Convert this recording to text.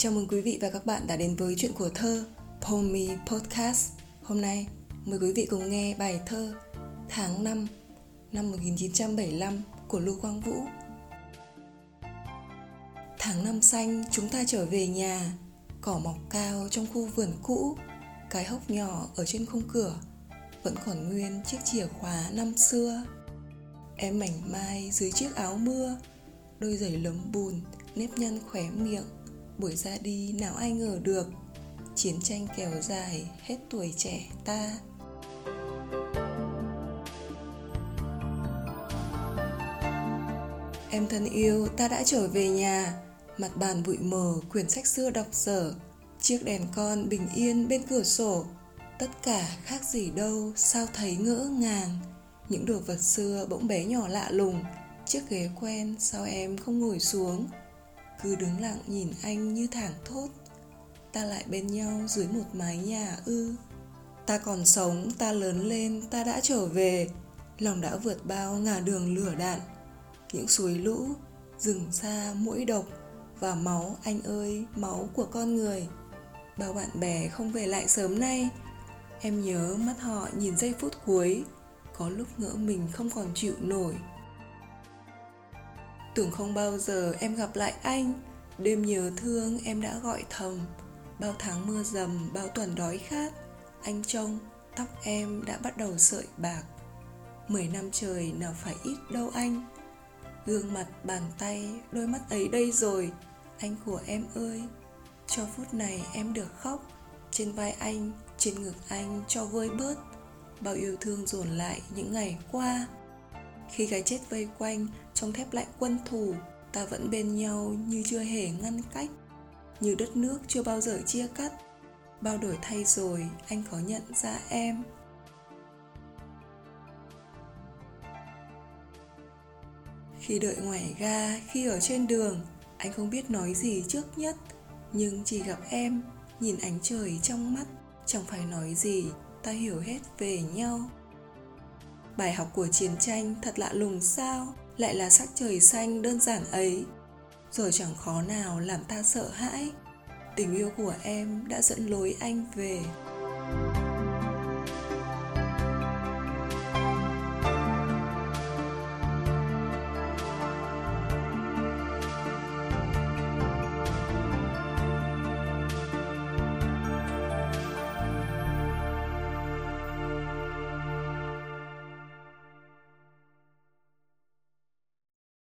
Chào mừng quý vị và các bạn đã đến với chuyện của thơ Pomi Podcast. Hôm nay mời quý vị cùng nghe bài thơ Tháng 5 năm 1975 của Lưu Quang Vũ. Tháng năm xanh chúng ta trở về nhà, cỏ mọc cao trong khu vườn cũ, cái hốc nhỏ ở trên khung cửa vẫn còn nguyên chiếc chìa khóa năm xưa. Em mảnh mai dưới chiếc áo mưa, đôi giày lấm bùn, nếp nhăn khóe miệng buổi ra đi, nào ai ngờ được. Chiến tranh kéo dài, hết tuổi trẻ ta. Em thân yêu, ta đã trở về nhà. Mặt bàn bụi mờ, quyển sách xưa đọc dở. Chiếc đèn con bình yên bên cửa sổ. Tất cả khác gì đâu, sao thấy ngỡ ngàng. Những đồ vật xưa bỗng bé nhỏ lạ lùng. Chiếc ghế quen, sao em không ngồi xuống? Cứ đứng lặng nhìn anh như thảng thốt. Ta lại bên nhau dưới một mái nhà ư. Ta còn sống, ta lớn lên, ta đã trở về. Lòng đã vượt bao ngả đường lửa đạn. Những suối lũ, rừng xa, mũi độc và máu anh ơi, máu của con người. Bao bạn bè không về lại sớm nay. Em nhớ mắt họ nhìn giây phút cuối. Có lúc ngỡ mình không còn chịu nổi tưởng không bao giờ em gặp lại anh. Đêm nhớ thương em đã gọi thầm. Bao tháng mưa dầm, bao tuần đói khát. Anh trông, tóc em đã bắt đầu sợi bạc. Mười năm trời nào phải ít đâu anh. Gương mặt, bàn tay, đôi mắt ấy đây rồi. Anh của em ơi, cho phút này em được khóc. Trên vai anh, trên ngực anh cho vơi bớt. Bao yêu thương dồn lại những ngày qua khi cái chết vây quanh, trong thép lại quân thù ta vẫn bên nhau như chưa hề ngăn cách. Như đất nước chưa bao giờ chia cắt, bao đổi thay rồi, anh có nhận ra em. Khi đợi ngoài ga, khi ở trên đường, anh không biết nói gì trước nhất, nhưng chỉ gặp em, nhìn ánh trời trong mắt, chẳng phải nói gì, ta hiểu hết về nhau bài học của chiến tranh thật lạ lùng sao? Lại là sắc trời xanh đơn giản ấy. Rồi chẳng khó nào làm ta sợ hãi. Tình yêu của em đã dẫn lối anh về. thank you